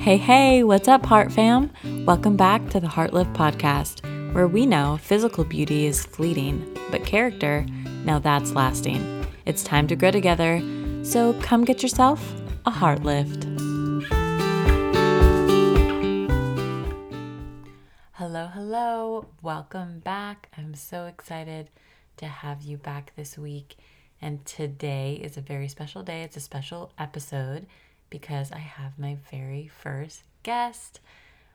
Hey, hey, what's up, Heart Fam? Welcome back to the Heart podcast, where we know physical beauty is fleeting, but character, now that's lasting. It's time to grow together, so come get yourself a Heart Lift. Hello, hello, welcome back. I'm so excited to have you back this week. And today is a very special day. It's a special episode because I have my very first guest.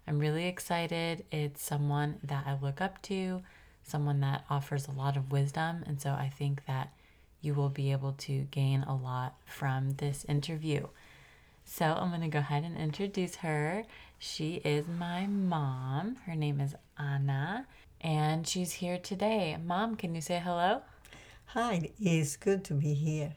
I'm really excited. It's someone that I look up to, someone that offers a lot of wisdom. And so I think that you will be able to gain a lot from this interview. So I'm going to go ahead and introduce her. She is my mom. Her name is Anna, and she's here today. Mom, can you say hello? Hi, it's good to be here.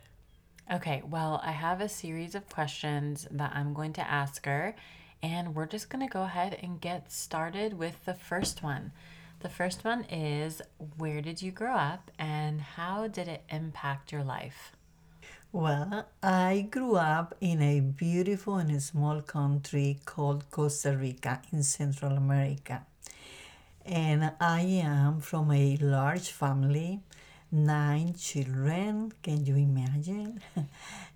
Okay, well, I have a series of questions that I'm going to ask her, and we're just going to go ahead and get started with the first one. The first one is Where did you grow up and how did it impact your life? Well, I grew up in a beautiful and small country called Costa Rica in Central America. And I am from a large family nine children. Can you imagine?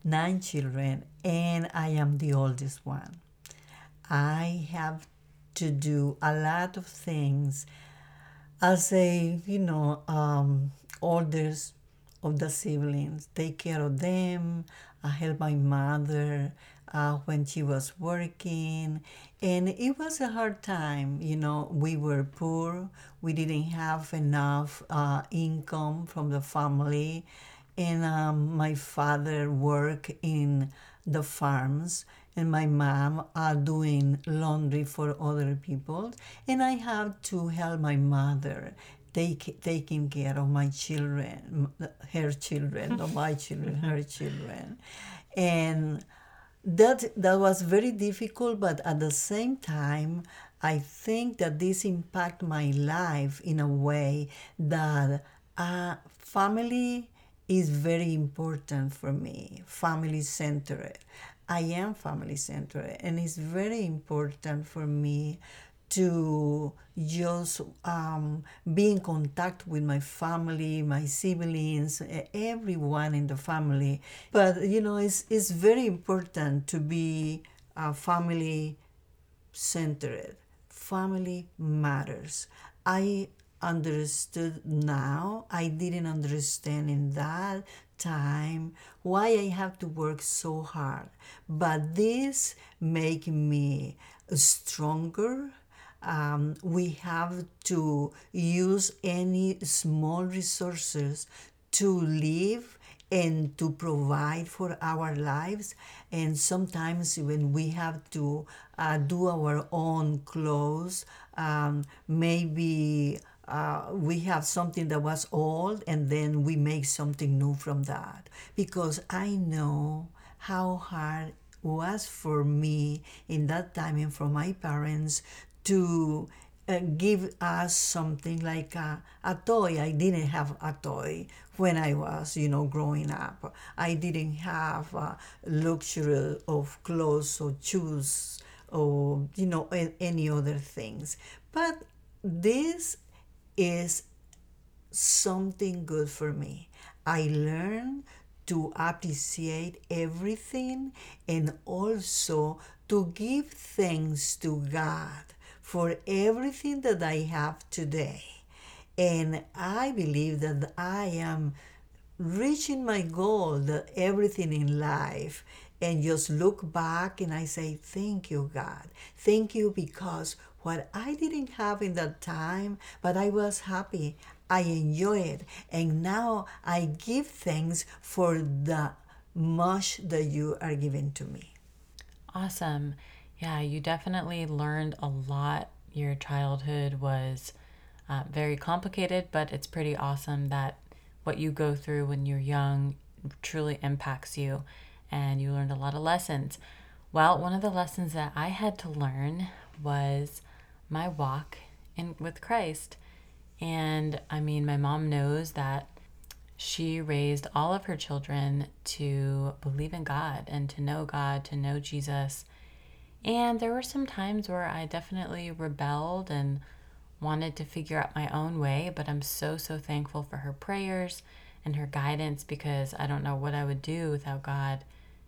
nine children, and I am the oldest one. I have to do a lot of things as a, you know, um, oldest of the siblings, take care of them, I help my mother uh, when she was working. And it was a hard time. You know, we were poor, we didn't have enough uh, income from the family. And um, my father worked in the farms and my mom are doing laundry for other people and i have to help my mother take, taking care of my children her children not my children her children and that that was very difficult but at the same time i think that this impact my life in a way that uh, family is very important for me family centered i am family centered and it's very important for me to just um, be in contact with my family, my siblings, everyone in the family. But you know, it's it's very important to be uh, family centered. Family matters. I understood now. I didn't understand in that time why I have to work so hard. But this make me stronger um, we have to use any small resources to live and to provide for our lives. And sometimes when we have to uh, do our own clothes, um, maybe uh, we have something that was old and then we make something new from that. Because I know how hard was for me in that time and for my parents to uh, give us something like a, a toy. I didn't have a toy when I was, you know, growing up. I didn't have luxury of clothes or shoes or, you know, any other things. But this is something good for me. I learned to appreciate everything and also to give thanks to God for everything that I have today. And I believe that I am reaching my goal, everything in life, and just look back and I say, Thank you, God. Thank you because what I didn't have in that time, but I was happy. I enjoy it. And now I give thanks for the much that you are giving to me. Awesome. Yeah, you definitely learned a lot. Your childhood was uh, very complicated, but it's pretty awesome that what you go through when you're young truly impacts you and you learned a lot of lessons. Well, one of the lessons that I had to learn was my walk in with Christ. And I mean, my mom knows that she raised all of her children to believe in God and to know God, to know Jesus. And there were some times where I definitely rebelled and wanted to figure out my own way, but I'm so, so thankful for her prayers and her guidance because I don't know what I would do without God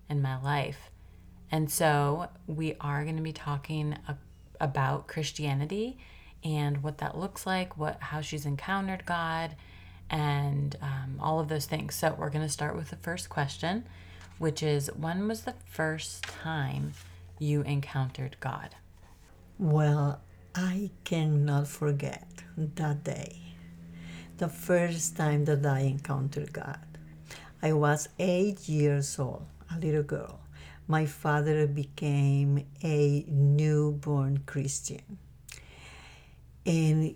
in my life. And so we are going to be talking about Christianity and what that looks like, what how she's encountered God, and um, all of those things. So we're going to start with the first question, which is when was the first time you encountered God? Well, I cannot forget that day, the first time that I encountered God. I was eight years old, a little girl. My father became a newborn Christian. And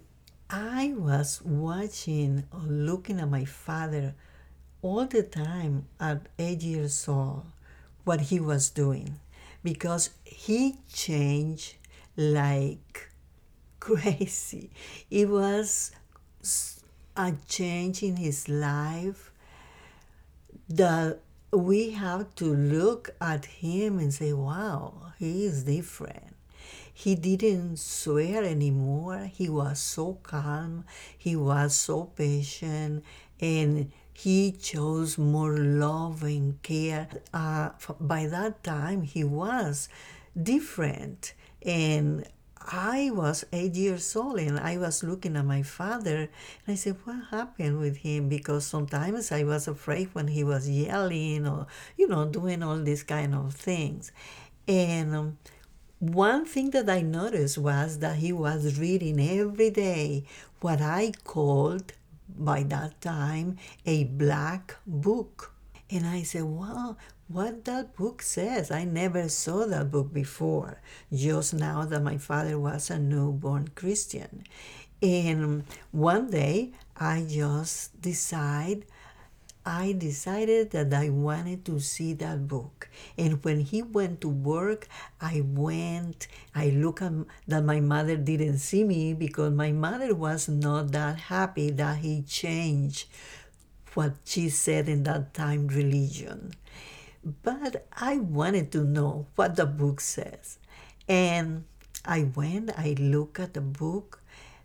I was watching or looking at my father all the time at eight years old, what he was doing, because he changed like crazy. It was a change in his life that we have to look at him and say, wow, he is different. He didn't swear anymore. He was so calm. He was so patient. And he chose more love and care. Uh, by that time, he was different. And I was eight years old and I was looking at my father and I said, What happened with him? Because sometimes I was afraid when he was yelling or, you know, doing all these kind of things. And um, one thing that I noticed was that he was reading every day what I called by that time a black book. And I said, Wow, what that book says. I never saw that book before, just now that my father was a newborn Christian. And one day I just decide I decided that I wanted to see that book. And when he went to work, I went, I looked at that my mother didn't see me because my mother was not that happy that he changed what she said in that time religion. But I wanted to know what the book says. And I went, I looked at the book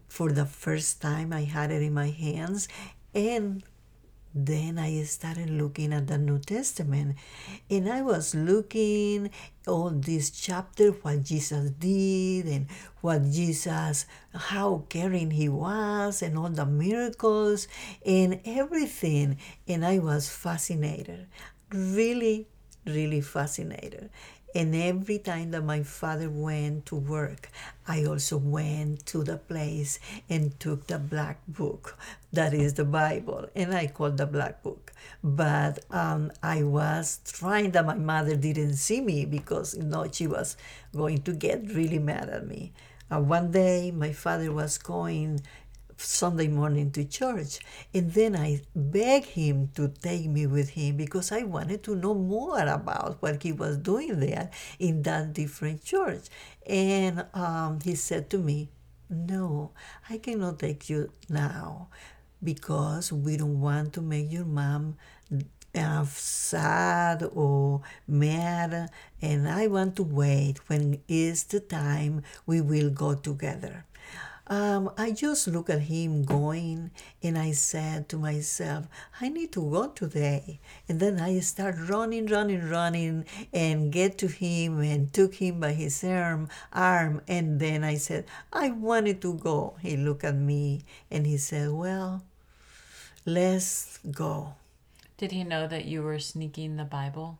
for the first time. I had it in my hands. And then I started looking at the New Testament and I was looking all this chapter what Jesus did and what Jesus how caring he was and all the miracles and everything and I was fascinated really really fascinated. And every time that my father went to work, I also went to the place and took the black book, that is the Bible, and I called the black book. But um, I was trying that my mother didn't see me because you know she was going to get really mad at me. Uh, one day, my father was going Sunday morning to church. And then I begged him to take me with him because I wanted to know more about what he was doing there in that different church. And um, he said to me, No, I cannot take you now because we don't want to make your mom uh, sad or mad and i want to wait when is the time we will go together um, I just look at him going and I said to myself, I need to go today. And then I start running, running, running and get to him and took him by his arm, arm. And then I said, I wanted to go. He looked at me and he said, Well, let's go. Did he know that you were sneaking the Bible?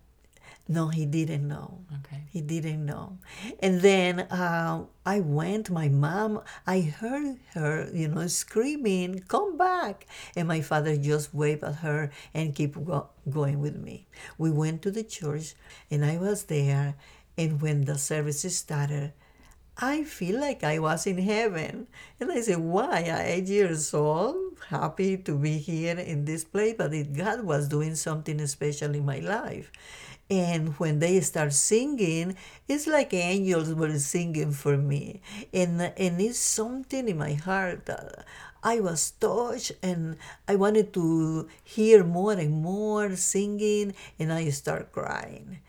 No, he didn't know. Okay. He didn't know. And then uh, I went, my mom, I heard her, you know, screaming, come back. And my father just waved at her and keep go- going with me. We went to the church and I was there. And when the services started, I feel like I was in heaven. And I said, Why? I'm eight years old, happy to be here in this place, but it, God was doing something special in my life. And when they start singing, it's like angels were singing for me. And, and it's something in my heart that I was touched and I wanted to hear more and more singing, and I start crying.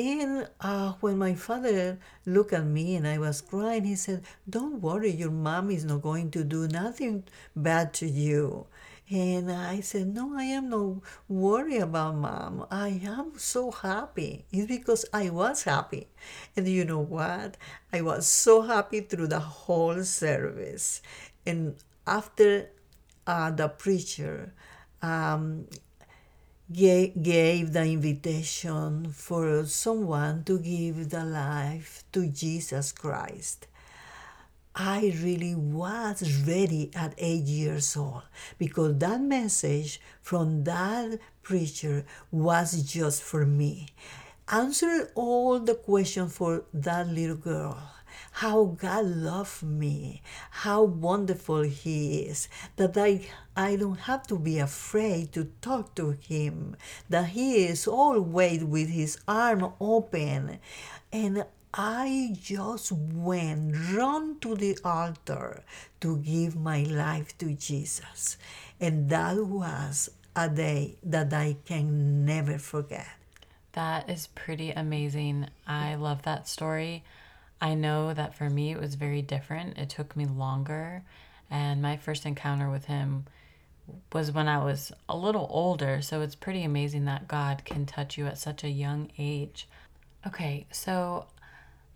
And uh, when my father looked at me and I was crying, he said, Don't worry, your mom is not going to do nothing bad to you. And I said, No, I am no worry about mom. I am so happy. It's because I was happy. And you know what? I was so happy through the whole service. And after uh, the preacher um, gave, the invitation for someone to give the life to Jesus Christ. I really was ready at eight years old because that message from that preacher was just for me. Answered all the questions for that little girl. How God loved me, how wonderful He is, that I, I don't have to be afraid to talk to Him, that He is always with His arm open. And I just went run to the altar to give my life to Jesus. And that was a day that I can never forget. That is pretty amazing. I love that story. I know that for me it was very different. It took me longer. And my first encounter with him was when I was a little older. So it's pretty amazing that God can touch you at such a young age. Okay, so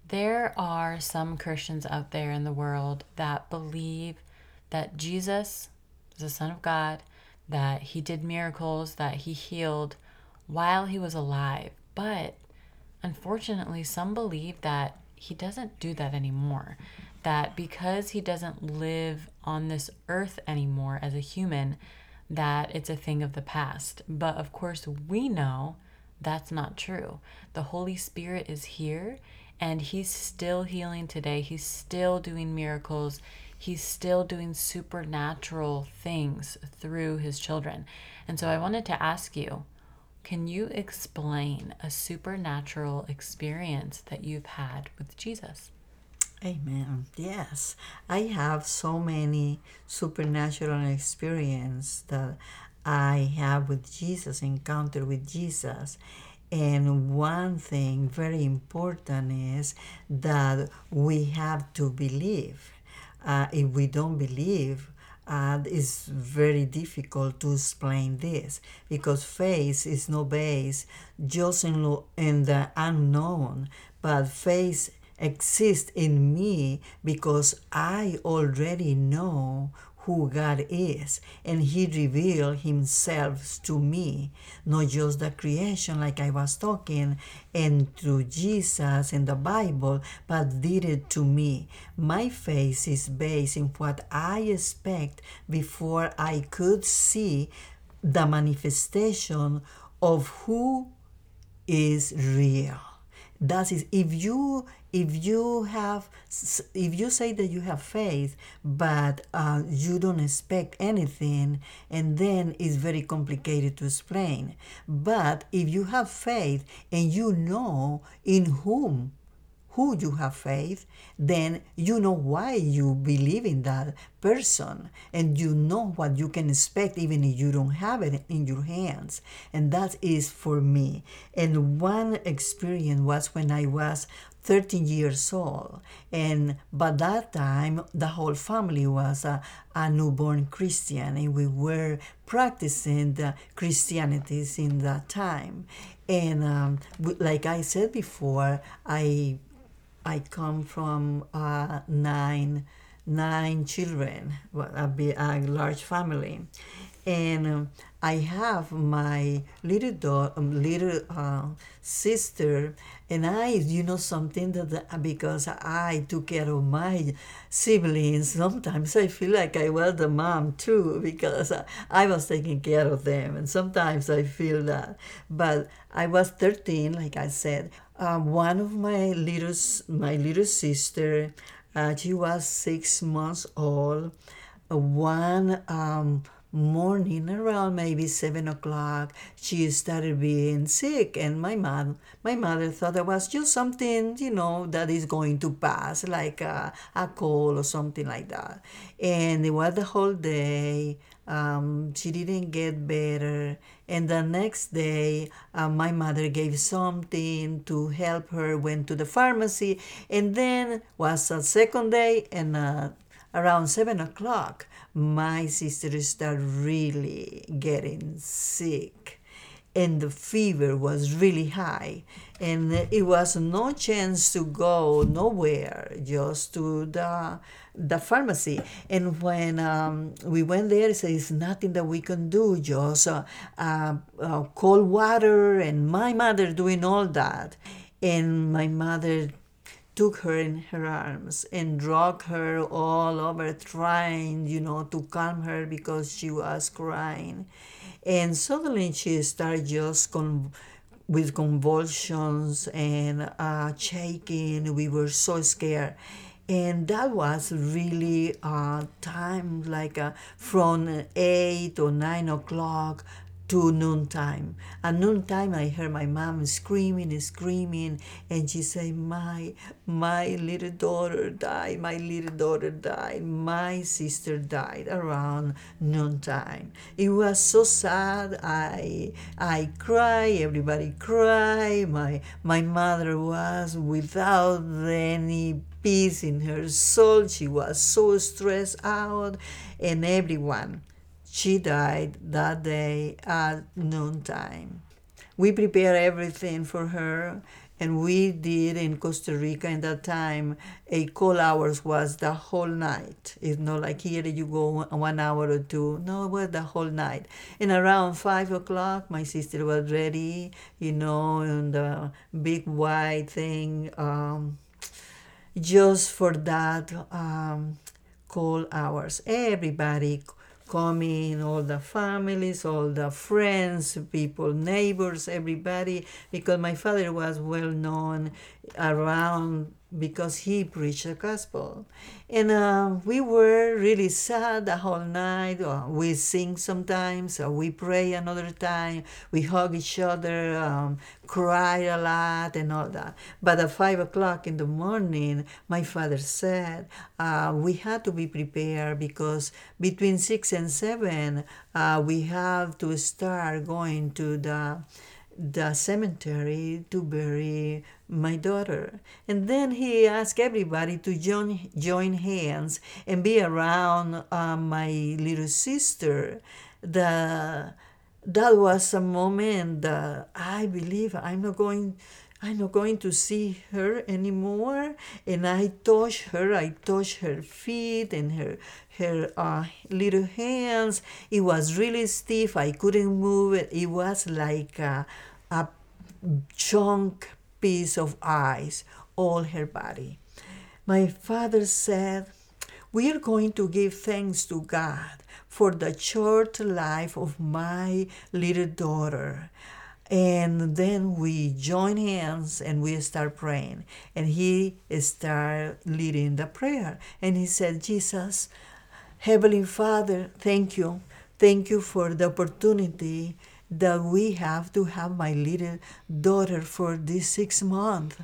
there are some Christians out there in the world that believe that Jesus is the Son of God, that he did miracles, that he healed while he was alive. But unfortunately, some believe that he doesn't do that anymore. That because he doesn't live on this earth anymore as a human, that it's a thing of the past. But of course, we know that's not true. The Holy Spirit is here and he's still healing today. He's still doing miracles. He's still doing supernatural things through his children. And so I wanted to ask you can you explain a supernatural experience that you've had with Jesus? Amen. Yes, I have so many supernatural experience that I have with Jesus, encounter with Jesus. And one thing very important is that we have to believe. Uh, if we don't believe, uh, it's very difficult to explain this because faith is no base just in, lo- in the unknown, but faith exists in me because I already know who God is, and He revealed Himself to me, not just the creation, like I was talking, and through Jesus and the Bible, but did it to me. My faith is based in what I expect before I could see the manifestation of who is real. That is, if you if you have if you say that you have faith but uh, you don't expect anything and then it's very complicated to explain but if you have faith and you know in whom who you have faith, then you know why you believe in that person and you know what you can expect even if you don't have it in your hands. And that is for me. And one experience was when I was 13 years old. And by that time, the whole family was a, a newborn Christian, and we were practicing the Christianity in that time. And um, like I said before, I I come from uh, nine nine children, a, a large family, and um, I have my little daughter, um, little uh, sister, and I, you know, something that because I took care of my siblings. Sometimes I feel like I was the mom too because I was taking care of them, and sometimes I feel that. But I was thirteen, like I said. Uh, one of my little my little sister, uh, she was six months old. One um, morning around maybe seven o'clock she started being sick. And my mom my mother thought it was just something you know that is going to pass like a, a cold or something like that. And it was the whole day um, she didn't get better. And the next day uh, my mother gave something to help her went to the pharmacy. And then was a second day and around seven o'clock my sister started really getting sick. And the fever was really high. And it was no chance to go nowhere just to the the pharmacy. And when um, we went there it says nothing that we can do just uh, uh, uh, cold water and my mother doing all that. And my mother took her in her arms and drug her all over, trying, you know, to calm her because she was crying. And suddenly she started just con- with convulsions and uh, shaking. We were so scared. And that was really uh, time like uh, from 8 or 9 o'clock to noontime. At noontime, I heard my mom screaming and screaming, and she said, "My, my little daughter died. My little daughter died. My sister died around noontime." It was so sad. I, I cry. Everybody cry. My, my mother was without any peace in her soul. She was so stressed out, and everyone she died that day at noontime. We prepared everything for her, and we did in Costa Rica in that time. A call hours was the whole night. It's not like here you go one hour or two. No, it was the whole night. And around five o'clock, my sister was ready, you know, in the big white thing, um, just for that um, call hours. Everybody coming, all the families, all the friends, people, neighbors, everybody, because my father was well known around because he preached the gospel. And uh, we were really sad the whole night. Uh, we sing sometimes, uh, we pray another time, we hug each other, um, cry a lot, and all that. But at five o'clock in the morning, my father said uh, we had to be prepared because between six and seven, uh, we have to start going to the the cemetery to bury my daughter. And then he asked everybody to join, join hands and be around uh, my little sister. The, that was a moment that I believe I'm not going I'm not going to see her anymore. And I touched her, I touched her feet and her her uh, little hands. It was really stiff. I couldn't move it. It was like a, a chunk piece of ice all her body. My father said, We are going to give thanks to God for the short life of my little daughter. And then we join hands and we start praying. And he started leading the prayer. And he said, Jesus, Heavenly Father, thank you. Thank you for the opportunity that we have to have my little daughter for this six months.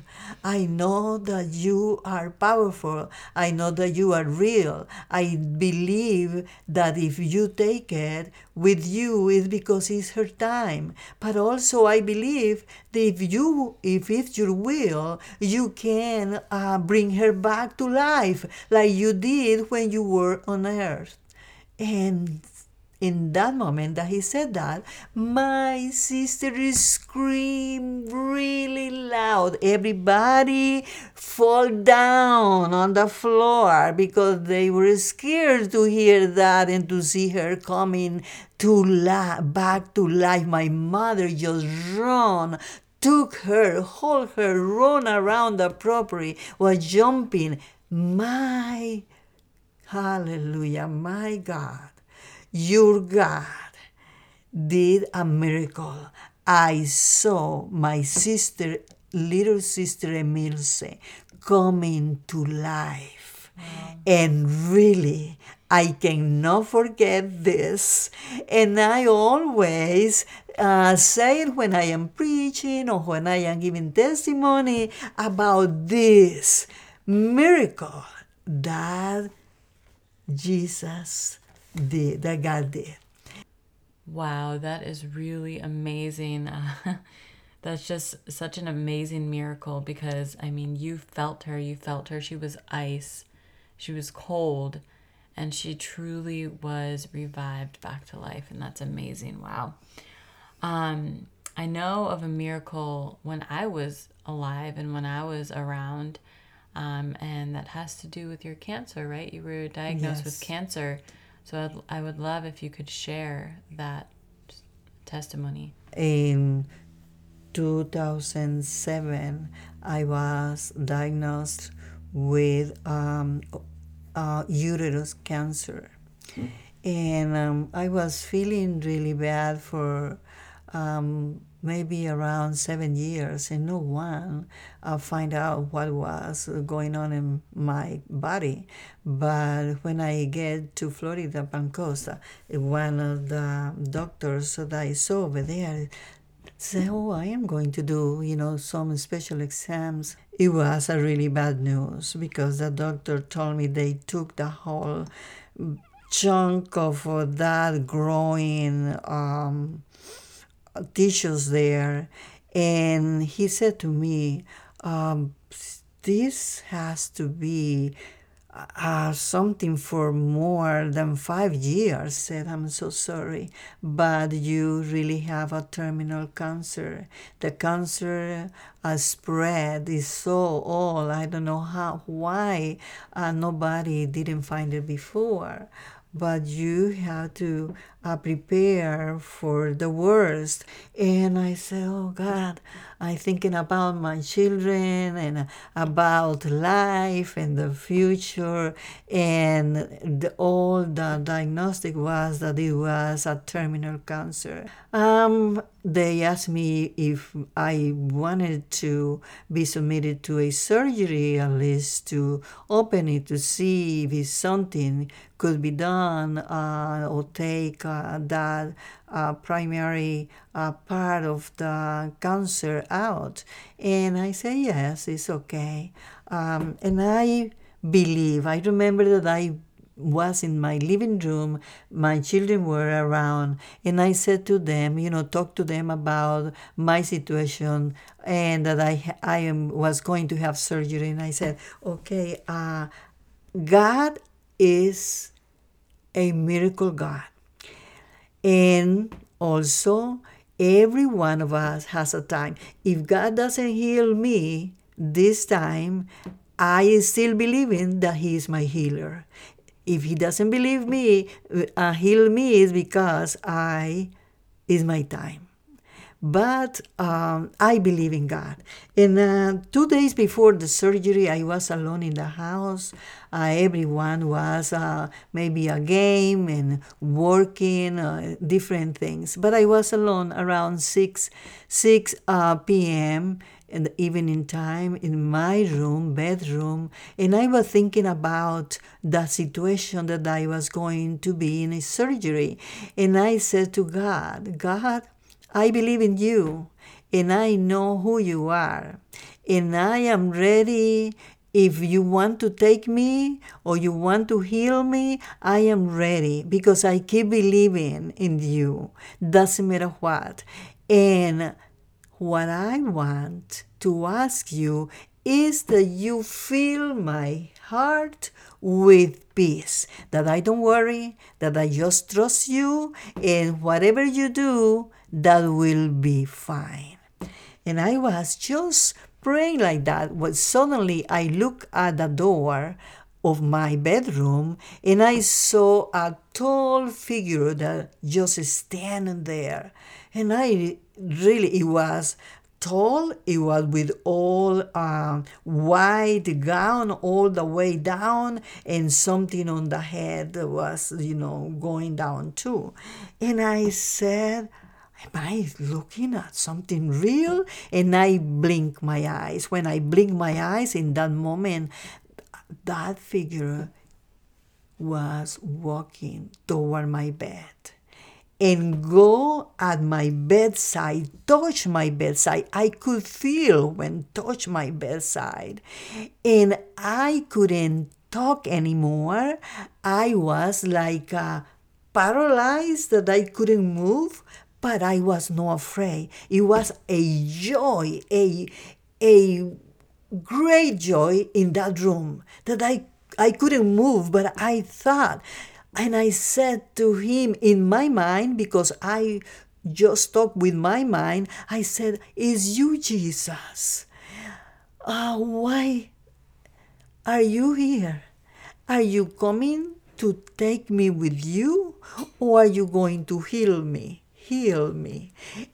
I know that you are powerful. I know that you are real. I believe that if you take it with you, it's because it's her time. But also, I believe that if you, if it's your will, you can uh, bring her back to life like you did when you were on earth. And in that moment that he said that, my sister screamed really loud. Everybody fall down on the floor because they were scared to hear that and to see her coming to la- back to life. My mother just run took her, hold her, run around the property, was jumping. My, hallelujah, my God your God did a miracle. I saw my sister, little sister Emilce, coming to life. Wow. And really, I cannot forget this. And I always uh, say it when I am preaching or when I am giving testimony about this miracle that Jesus did, that God. Wow, that is really amazing. Uh, that's just such an amazing miracle because, I mean, you felt her. You felt her. She was ice, she was cold, and she truly was revived back to life. And that's amazing. Wow. Um, I know of a miracle when I was alive and when I was around, um, and that has to do with your cancer, right? You were diagnosed with cancer. So I'd, I would love if you could share that testimony. In 2007, I was diagnosed with um, uh, uterus cancer. And um, I was feeling really bad for um, maybe around seven years, and no one uh, find out what was going on in my body. But when I get to Florida, Pancosta, one of the doctors that I saw over there say, "Oh, I am going to do, you know, some special exams." It was a really bad news because the doctor told me they took the whole chunk of that growing um, tissues there, and he said to me, um, "This has to be." uh, something for more than five years said i'm so sorry but you really have a terminal cancer the cancer uh, spread is so old i don't know how why uh, nobody didn't find it before but you have to uh, prepare for the worst. And i said oh god i'm thinking about my children and about life and the future. And the, all the diagnostic was that it was a terminal cancer. Um, they asked me if i wanted to be submitted to a surgery at least to open it to see if something could be done uh, or take uh, that uh, primary uh, part of the cancer out. And I say, yes, it's okay. Um, and I believe, I remember that I was in my living room my children were around and i said to them you know talk to them about my situation and that i i am was going to have surgery and i said okay uh, god is a miracle god and also every one of us has a time. If god doesn't heal me this time i still believing that he is my healer. If he doesn't believe me uh, heal me is because i is my time but um, I believe in God. And uh, two days before the surgery, I was alone in the house. Uh, everyone was uh, maybe a game and working, uh, different things. But I was alone around 6, 6 uh, p.m. in the evening time in my room, bedroom, and I was thinking about the situation that I was going to be in a surgery. And I said to God, God, I believe in you and I know who you are. And I am ready. If you want to take me or you want to heal me, I am ready because I keep believing in you. Doesn't matter what. And what I want to ask you is that you fill my heart with peace. That I don't worry, that I just trust you, and whatever you do, that will be fine. And I was just praying like that when suddenly I looked at the door of my bedroom and I saw a tall figure that just standing there. And I really, it was tall. It was with all um, white gown all the way down, and something on the head was, you know, going down too. And I said, Am I looking at something real? And I blink my eyes. When I blink my eyes in that moment, that figure was walking toward my bed and go at my bedside, touch my bedside. I could feel when touch my bedside. And I couldn't talk anymore. I was like paralyzed that I couldn't move, but I was not afraid. It was a joy, a a great joy in that room that I I couldn't move, but I thought and I said to him in my mind, because I just talked with my mind, I said, Is you Jesus? Uh, why are you here? Are you coming to take me with you? Or are you going to heal me? Heal me.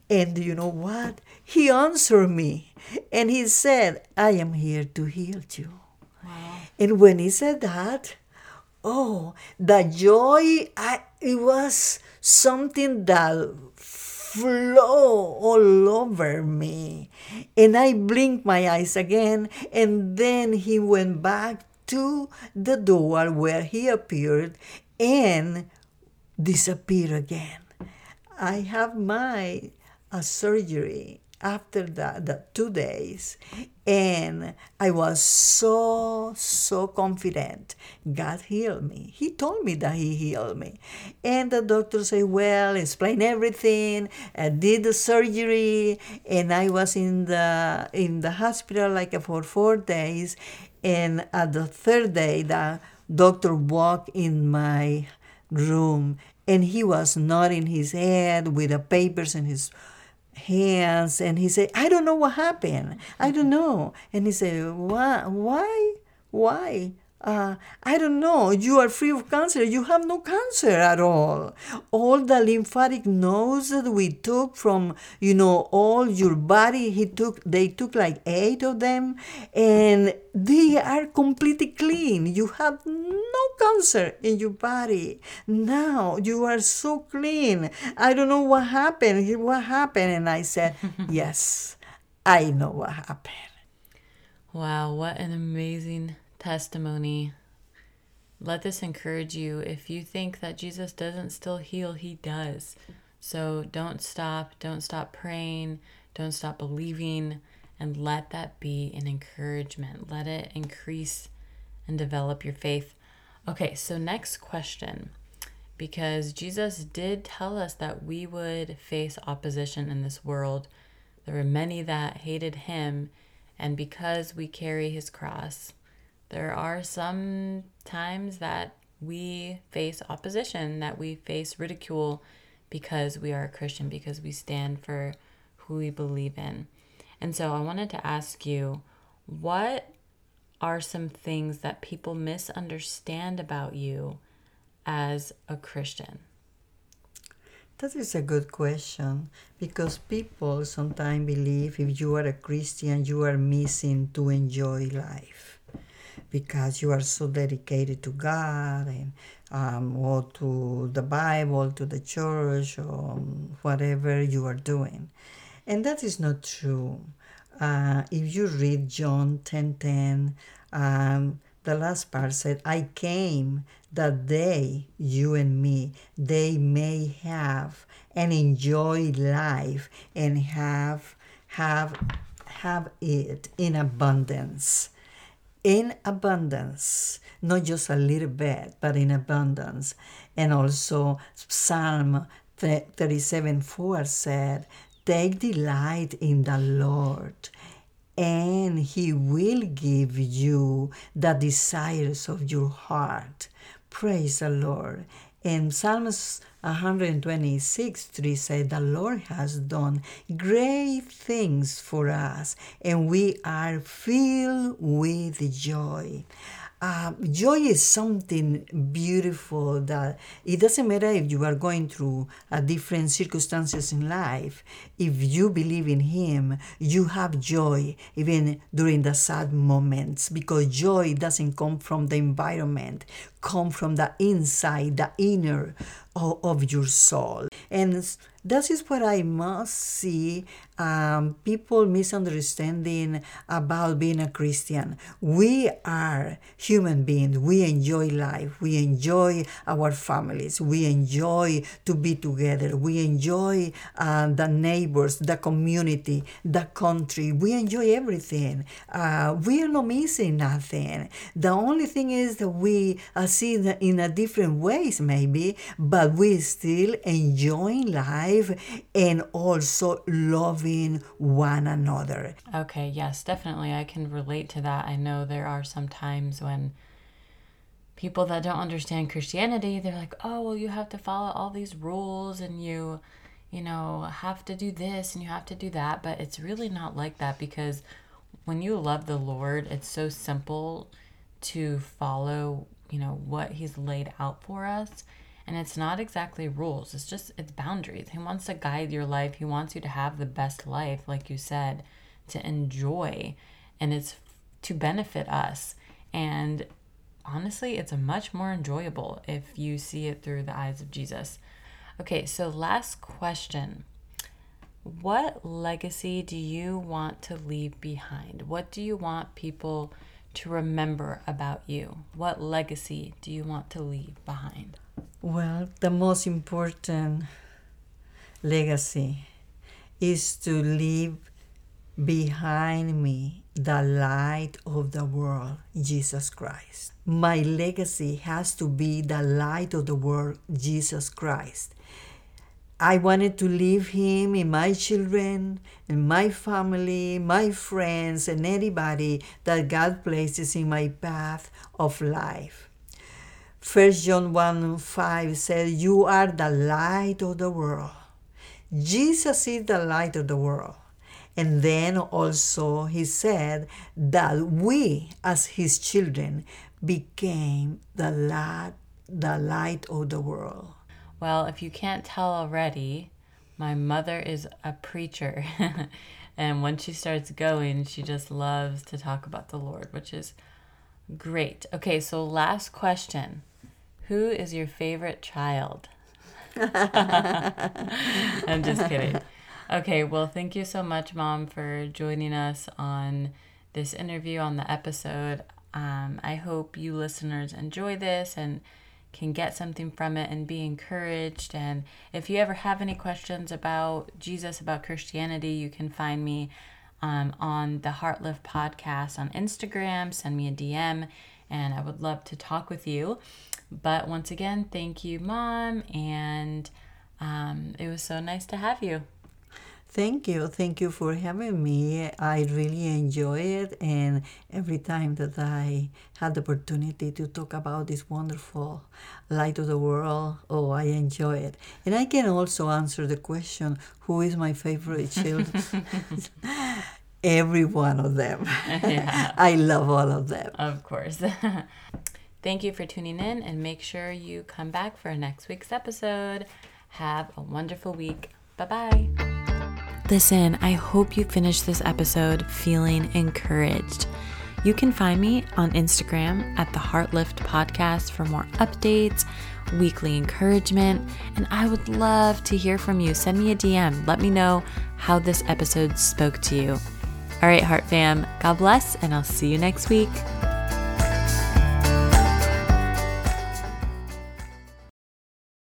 And you know what? He answered me and he said, I am here to heal you. Wow. And when he said that, oh, the joy, I, it was something that flow all over me. And I blinked my eyes again, and then he went back to the door where he appeared and disappeared again. I have my uh, surgery after that, the two days and i was so so confident. God healed me. He told me that he healed me. And the doctor said well explain everything. I did the surgery and i was in the in the hospital like for four days. And at the third day the doctor walked in my room and he was nodding his head with the papers in his hands and he said i don't know what happened. I don't know. And he said why why why uh, I don't know, you are free of cancer. You have no cancer at all. All the lymphatic nodes that we took from, you know, all your body, he took, they took like eight of them, and they are completely clean. You have no cancer in your body. Now you are so clean. I don't know what happened. What happened? And I said, yes, I know what happened. Wow, what an amazing testimony. Let this encourage you. If you think that Jesus doesn't still heal, he does. So don't stop. Don't stop praying. Don't stop believing. And let that be an encouragement. Let it increase and develop your faith. Okay, so next question. Because Jesus did tell us that we would face opposition in this world. There were many that hated him, and because we carry his cross, there are some times that we face opposition, that we face ridicule because we are a Christian, because we stand for who we believe in. And so I wanted to ask you what are some things that people misunderstand about you as a Christian? That is a good question because people sometimes believe if you are a Christian, you are missing to enjoy life because you are so dedicated to God and um, or to the Bible, to the church, or whatever you are doing. And that is not true. Uh, if you read John 10 10, um, the last part said, I came that they, you and me, they may have and enjoy life and have have have it in abundance in abundance, not just a little bit, but in abundance. And also, Psalm 37 4 said, Take delight in the Lord, and He will give you the desires of your heart. Praise the Lord. And Psalms 126 3 said, The Lord has done great things for us, and we are filled with joy. Uh, joy is something beautiful that it doesn't matter if you are going through uh, different circumstances in life. If you believe in Him, you have joy even during the sad moments because joy doesn't come from the environment, come from the inside, the inner of, of your soul. And That is what I must see um, people misunderstanding about being a Christian. We are human beings. We enjoy life. We enjoy our families. We enjoy to be together. We enjoy uh, the neighbors, the community, the country. We enjoy everything. Uh, we are not missing nothing. The only thing is that we uh, see in a different ways, maybe, but we still enjoying life and also loving one another. Okay, yes, definitely. I can relate to that. I know there are some times when people that don't understand Christianity, they're like, "Oh, well you have to follow all these rules and you you know, have to do this and you have to do that." But it's really not like that because when you love the Lord, it's so simple to follow, you know, what he's laid out for us and it's not exactly rules it's just it's boundaries. He wants to guide your life he wants you to have the best life like you said to enjoy. And it's to benefit us. And honestly it's a much more enjoyable if you see it through the eyes of jesus. Okay so last question. What legacy do you want to leave behind? What do you want people to remember about you? What legacy do you want to leave behind well, the most important legacy is to leave behind me the light of the world, Jesus Christ. My legacy has to be the light of the world, Jesus Christ. I wanted to leave him in my children, in my family, my friends, and anybody that God places in my path of life. First John 1 5 says, You are the light of the world. Jesus is the light of the world. And then also he said that we, as his children, became the light, the light of the world. Well, if you can't tell already, my mother is a preacher. and when she starts going, she just loves to talk about the Lord, which is great. Okay, so last question. Who is your favorite child? I'm just kidding. Okay, well, thank you so much, Mom, for joining us on this interview, on the episode. Um, I hope you listeners enjoy this and can get something from it and be encouraged. And if you ever have any questions about Jesus, about Christianity, you can find me um, on the Heartlift podcast on Instagram. Send me a DM, and I would love to talk with you. But once again, thank you, Mom, and um, it was so nice to have you. Thank you. Thank you for having me. I really enjoy it. And every time that I had the opportunity to talk about this wonderful light of the world, oh, I enjoy it. And I can also answer the question who is my favorite child? Every one of them. Yeah. I love all of them. Of course. Thank you for tuning in and make sure you come back for next week's episode. Have a wonderful week. Bye bye. Listen, I hope you finished this episode feeling encouraged. You can find me on Instagram at the Heartlift Podcast for more updates, weekly encouragement, and I would love to hear from you. Send me a DM. Let me know how this episode spoke to you. All right, Heart Fam, God bless, and I'll see you next week.